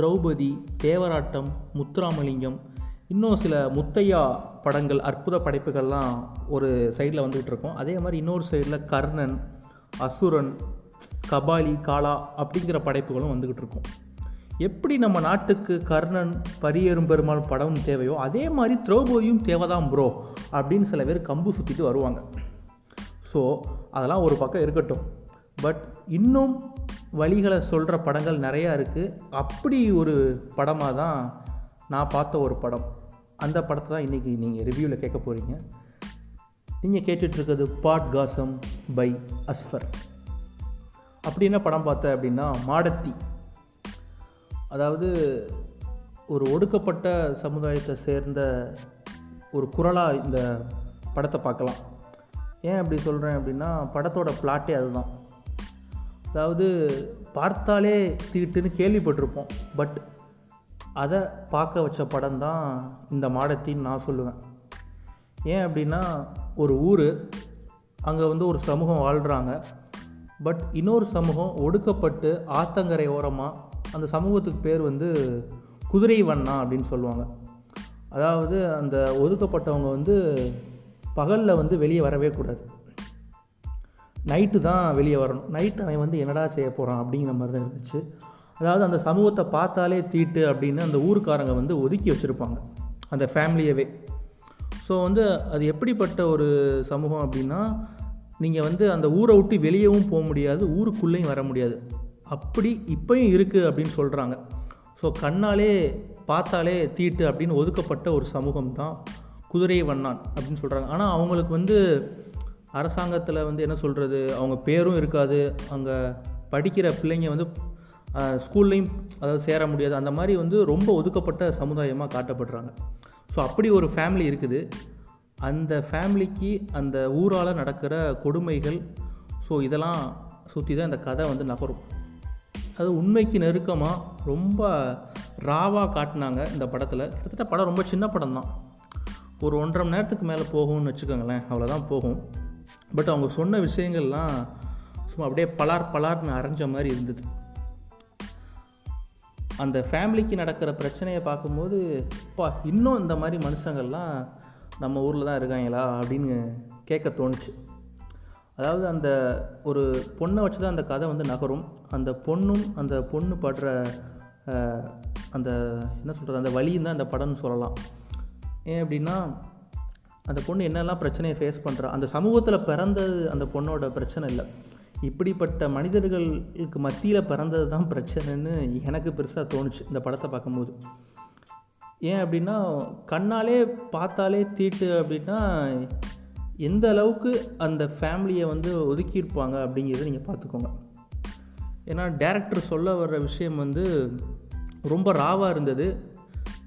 திரௌபதி தேவராட்டம் முத்துராமலிங்கம் இன்னும் சில முத்தையா படங்கள் அற்புத படைப்புகள்லாம் ஒரு சைடில் வந்துகிட்டு இருக்கும். அதே மாதிரி இன்னொரு சைடில் கர்ணன் அசுரன் கபாலி காளா அப்படிங்கிற படைப்புகளும் வந்துக்கிட்டு இருக்கும். எப்படி நம்ம நாட்டுக்கு கர்ணன் பரியேறும் பெருமாள் படம் தேவையோ அதே மாதிரி திரௌபதியும் தேவைதான் ப்ரோ அப்படின்னு சில பேர் கம்பு சுற்றிட்டு வருவாங்க. ஸோ அதெல்லாம் ஒரு பக்கம் இருக்கட்டும். பட் இன்னும் வழிகளை சொல்கிற படங்கள் நிறையா இருக்குது அப்படி ஒரு படமாக தான் நான் பார்த்த ஒரு படம். அந்த படத்தை தான் இன்றைக்கி நீங்கள் ரிவ்யூவில் கேட்க போகிறீங்க நீங்கள் கேட்டுட்ருக்கிறது பாட் காசம் பை அஸ்ஃபர். அப்படி என்ன படம் பார்த்தேன் அப்படின்னா மாடத்தி. அதாவது ஒரு ஒடுக்கப்பட்ட சமுதாயத்தை சேர்ந்த ஒரு குரலாக இந்த படத்தை பார்க்கலாம். ஏன் அப்படி சொல்கிறேன் அப்படின்னா படத்தோட பிளாட்டே அதுதான். அதாவது பார்த்தாலே தீட்டுன்னு கேள்விப்பட்டிருப்போம். பட் அதை பார்க்க வச்ச படம் தான் இந்த மாடத்தின்னு நான் சொல்லுவேன். ஏன் அப்படின்னா ஒரு ஊர் அங்கே வந்து ஒரு சமூகம் வாழ்கிறாங்க பட் இன்னொரு சமூகம் ஒடுக்கப்பட்டு ஆத்தங்கரை ஓரமாக அந்த சமூகத்துக்கு பேர் வந்து குதிரை வண்ணா அப்படின்னு சொல்லுவாங்க. அதாவது அந்த ஒதுக்கப்பட்டவங்க வந்து பகலில் வந்து வெளியே வரவே கூடாது. நைட்டு தான் வெளியே வரணும். நைட்டு அவன் வந்து என்னடா செய்ய போகிறான் அப்படிங்கிற மாதிரி தான் இருந்துச்சு. அதாவது அந்த சமூகத்தை பார்த்தாலே தீட்டு அப்படின்னு அந்த ஊருக்காரங்க வந்து ஒதுக்கி வச்சுருப்பாங்க. அந்த ஃபேமிலியவே. ஸோ வந்து அது எப்படிப்பட்ட ஒரு சமூகம் அப்படின்னா நீங்கள் வந்து அந்த ஊரை விட்டு வெளியவும் போக முடியாது ஊருக்குள்ளேயும் வர முடியாது. அப்படி இப்போயும் இருக்குது அப்படின்னு சொல்கிறாங்க ஸோ கண்ணாலே பார்த்தாலே தீட்டு அப்படின்னு ஒதுக்கப்பட்ட ஒரு சமூகம் தான் குதிரை வண்ணான் அப்படின்னு சொல்கிறாங்க ஆனால் அவங்களுக்கு வந்து அரசாங்கத்தில் வந்து என்ன சொல்கிறது அவங்க பேரும் இருக்காது. அங்கே படிக்கிற பிள்ளைங்க வந்து ஸ்கூல்லையும் அதாவது சேர முடியாது. அந்த மாதிரி வந்து ரொம்ப ஒதுக்கப்பட்ட சமுதாயமாக காட்டப்படுறாங்க. ஸோ அப்படி ஒரு ஃபேமிலி இருக்குது. அந்த ஃபேமிலிக்கு அந்த ஊரால் நடக்கிற கொடுமைகள் ஸோ இதெல்லாம் சுற்றி தான் இந்த கதை வந்து நகரும். அது உண்மைக்கு நெருக்கமாக ரொம்ப ராவாக காட்டினாங்க இந்த படத்தில். கிட்டத்தட்ட படம் ரொம்ப சின்ன படம் தான் ஒரு ஒன்றரை மணி நேரத்துக்கு மேலே போகும்னு வச்சுக்கோங்களேன். அவ்வளோதான் போகும். பட் அவங்க சொன்ன விஷயங்கள்லாம் சும்மா அப்படியே பலார் பலார்னு அரைஞ்ச மாதிரி இருந்தது. அந்த ஃபேமிலிக்கு நடக்கிற பிரச்சனையை பார்க்கும்போது பா இன்னும் இந்த மாதிரி மனுஷங்கள்லாம் நம்ம ஊரில் தான் இருக்காங்களா? அப்படின்னு கேட்க தோணுச்சு. அதாவது அந்த ஒரு பொண்ணை வச்சு தான் அந்த கதை வந்து நகரும். அந்த பொண்ணும் அந்த பொண்ணு படுற அந்த என்ன சொல்கிறது அந்த வழியும் தான் அந்த படம்னு சொல்லலாம். ஏன் அப்படின்னா அந்த பொண்ணு என்னெல்லாம் பிரச்சனையை ஃபேஸ் பண்ணுறா அந்த சமூகத்தில் பிறந்தது அந்த பொண்ணோட பிரச்சனை இல்லை. இப்படிப்பட்ட மனிதர்களுக்கு மத்தியில் பிறந்தது தான் பிரச்சனைன்னு எனக்கு பெருசாக தோணுச்சு இந்த படத்தை பார்க்கும்போது. ஏன் அப்படின்னா கண்ணாலே பார்த்தாலே தீட்டு அப்படின்னா எந்த அளவுக்கு அந்த ஃபேமிலியை வந்து ஒதுக்கியிருப்பாங்க அப்படிங்கிறத நீங்கள் பார்த்துக்கோங்க. ஏன்னா டேரக்டர் சொல்ல வர்ற விஷயம் வந்து ரொம்ப ராவாக இருந்தது.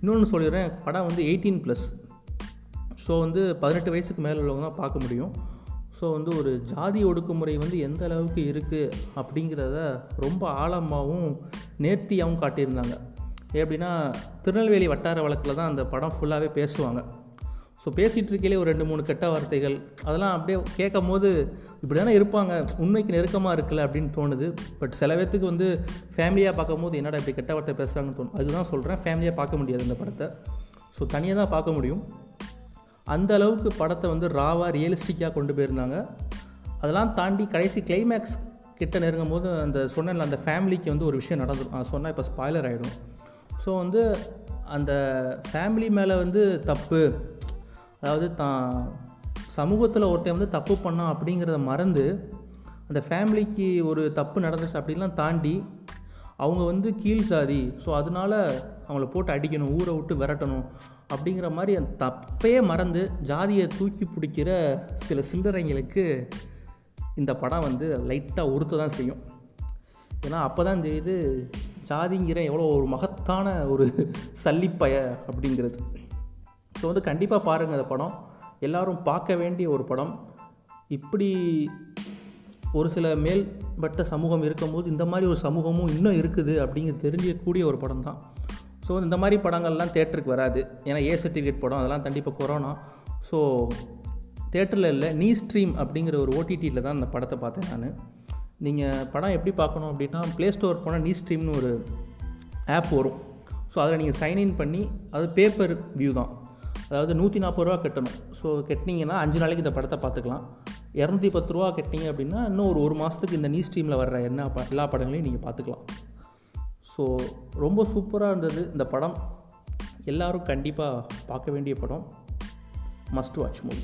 இன்னொன்று சொல்லிடுறேன் படம் வந்து எயிட்டீன் ப்ளஸ் ஸோ வந்து பதினெட்டு வயசுக்கு மேலே உள்ளவங்க தான் பார்க்க முடியும். ஸோ வந்து ஒரு ஜாதி ஒடுக்குமுறை வந்து எந்த அளவுக்கு இருக்குது அப்படிங்கிறத ரொம்ப ஆழமாகவும் நேர்த்தியாகவும் காட்டியிருந்தாங்க. எப்படின்னா திருநெல்வேலி வட்டார வழக்கில் தான் அந்த படம் ஃபுல்லாகவே பேசுவாங்க. ஸோ பேசிகிட்டு இருக்கையிலே ஒரு ரெண்டு மூணு கெட்ட வார்த்தைகள் அதெல்லாம் அப்படியே கேட்கும் போது இப்படி தானே இருப்பாங்க உண்மைக்கு நெருக்கமாக இருக்குல்ல அப்படின்னு தோணுது. பட் சில பேர்த்துக்கு வந்து ஃபேமிலியாக பார்க்கும் போது என்னடா இப்படி கெட்ட வார்த்தை பேசுகிறாங்கன்னு தோணும். அதுதான் சொல்கிறேன் ஃபேமிலியாக பார்க்க முடியாது இந்த படத்தை. ஸோ தனியாக தான் பார்க்க முடியும். அந்த அளவுக்கு படத்தை வந்து ராவாக ரியலிஸ்டிக்காக கொண்டு போயிருந்தாங்க. அதெல்லாம் தாண்டி கடைசி கிளைமேக்ஸ் கிட்ட நெருங்கும் போது அந்த சொன்ன அந்த ஃபேமிலிக்கு வந்து ஒரு விஷயம் நடந்துடும் சொன்னால் இப்போ ஸ்பாய்லர் ஆகிடும் ஸோ வந்து அந்த ஃபேமிலி மேலே வந்து தப்பு அதாவது தான் சமூகத்தில் ஒருத்தன் வந்து தப்பு பண்ணான் அப்படிங்கிறத மறந்து அந்த ஃபேமிலிக்கு ஒரு தப்பு நடந்துச்சு அப்படின்லாம் தாண்டி அவங்க வந்து கீழ் சாதி ஸோ அதனால அவங்கள போட்டு அடிக்கணும் ஊரை விட்டு விரட்டணும் அப்படிங்கிற மாதிரி அந்த தப்பையே மறந்து ஜாதியை தூக்கி பிடிக்கிற சில சில்லறைங்களுக்கு இந்த படம் வந்து லைட்டாக உறுத்த தான் செய்யும். ஏன்னா அப்போ தான் தெரியுது ஜாதிங்கிற எவ்வளோ ஒரு மகத்தான ஒரு சல்லிப்பய அப்படிங்கிறது. ஸோ வந்து கண்டிப்பாக பாருங்கள் அந்த படம். எல்லோரும் பார்க்க வேண்டிய ஒரு படம். இப்படி ஒரு சில மேல்பட்ட சமூகம் இருக்கும்போது இந்த மாதிரி ஒரு சமூகமும் இன்னும் இருக்குது அப்படிங்கிறது தெரிஞ்சக்கூடிய ஒரு படம் தான். ஸோ இந்த மாதிரி படங்கள்லாம் தேட்டருக்கு வராது. ஏன்னா ஏ சர்டிஃபிகேட் படம் அதெல்லாம் தாண்டி இப்போ கொரோனா. ஸோ தேட்டரில் இல்லை நீ ஸ்ட்ரீம் அப்படிங்கிற ஒரு ஓடிடியில் தான் அந்த படத்தை பார்த்தேன் நான். நீங்கள் படம் எப்படி பார்க்கணும் அப்படின்னா ப்ளே ஸ்டோர் போனால் நீ ஸ்ட்ரீம்னு ஒரு ஆப் வரும். ஸோ அதில் நீங்கள் சைன்இன் பண்ணி அது பேப்பர் வியூ தான். அதாவது நூற்றி நாற்பது ரூபா கட்டணும். ஸோ கட்டினீங்கன்னா அஞ்சு நாளைக்கு இந்த படத்தை பார்த்துக்கலாம். இரநூத்தி பத்து ரூபா கட்டினீங்க அப்படின்னா இன்னும் ஒரு ஒரு மாதத்துக்கு இந்த நீ ஸ்ட்ரீமில் வர்ற என்ன ப எல்லா படங்களையும் நீங்கள் பார்த்துக்கலாம். ஸோ ரொம்ப சூப்பராக இருந்தது இந்த படம். எல்லோரும் கண்டிப்பாக பார்க்க வேண்டிய படம். Must watch movie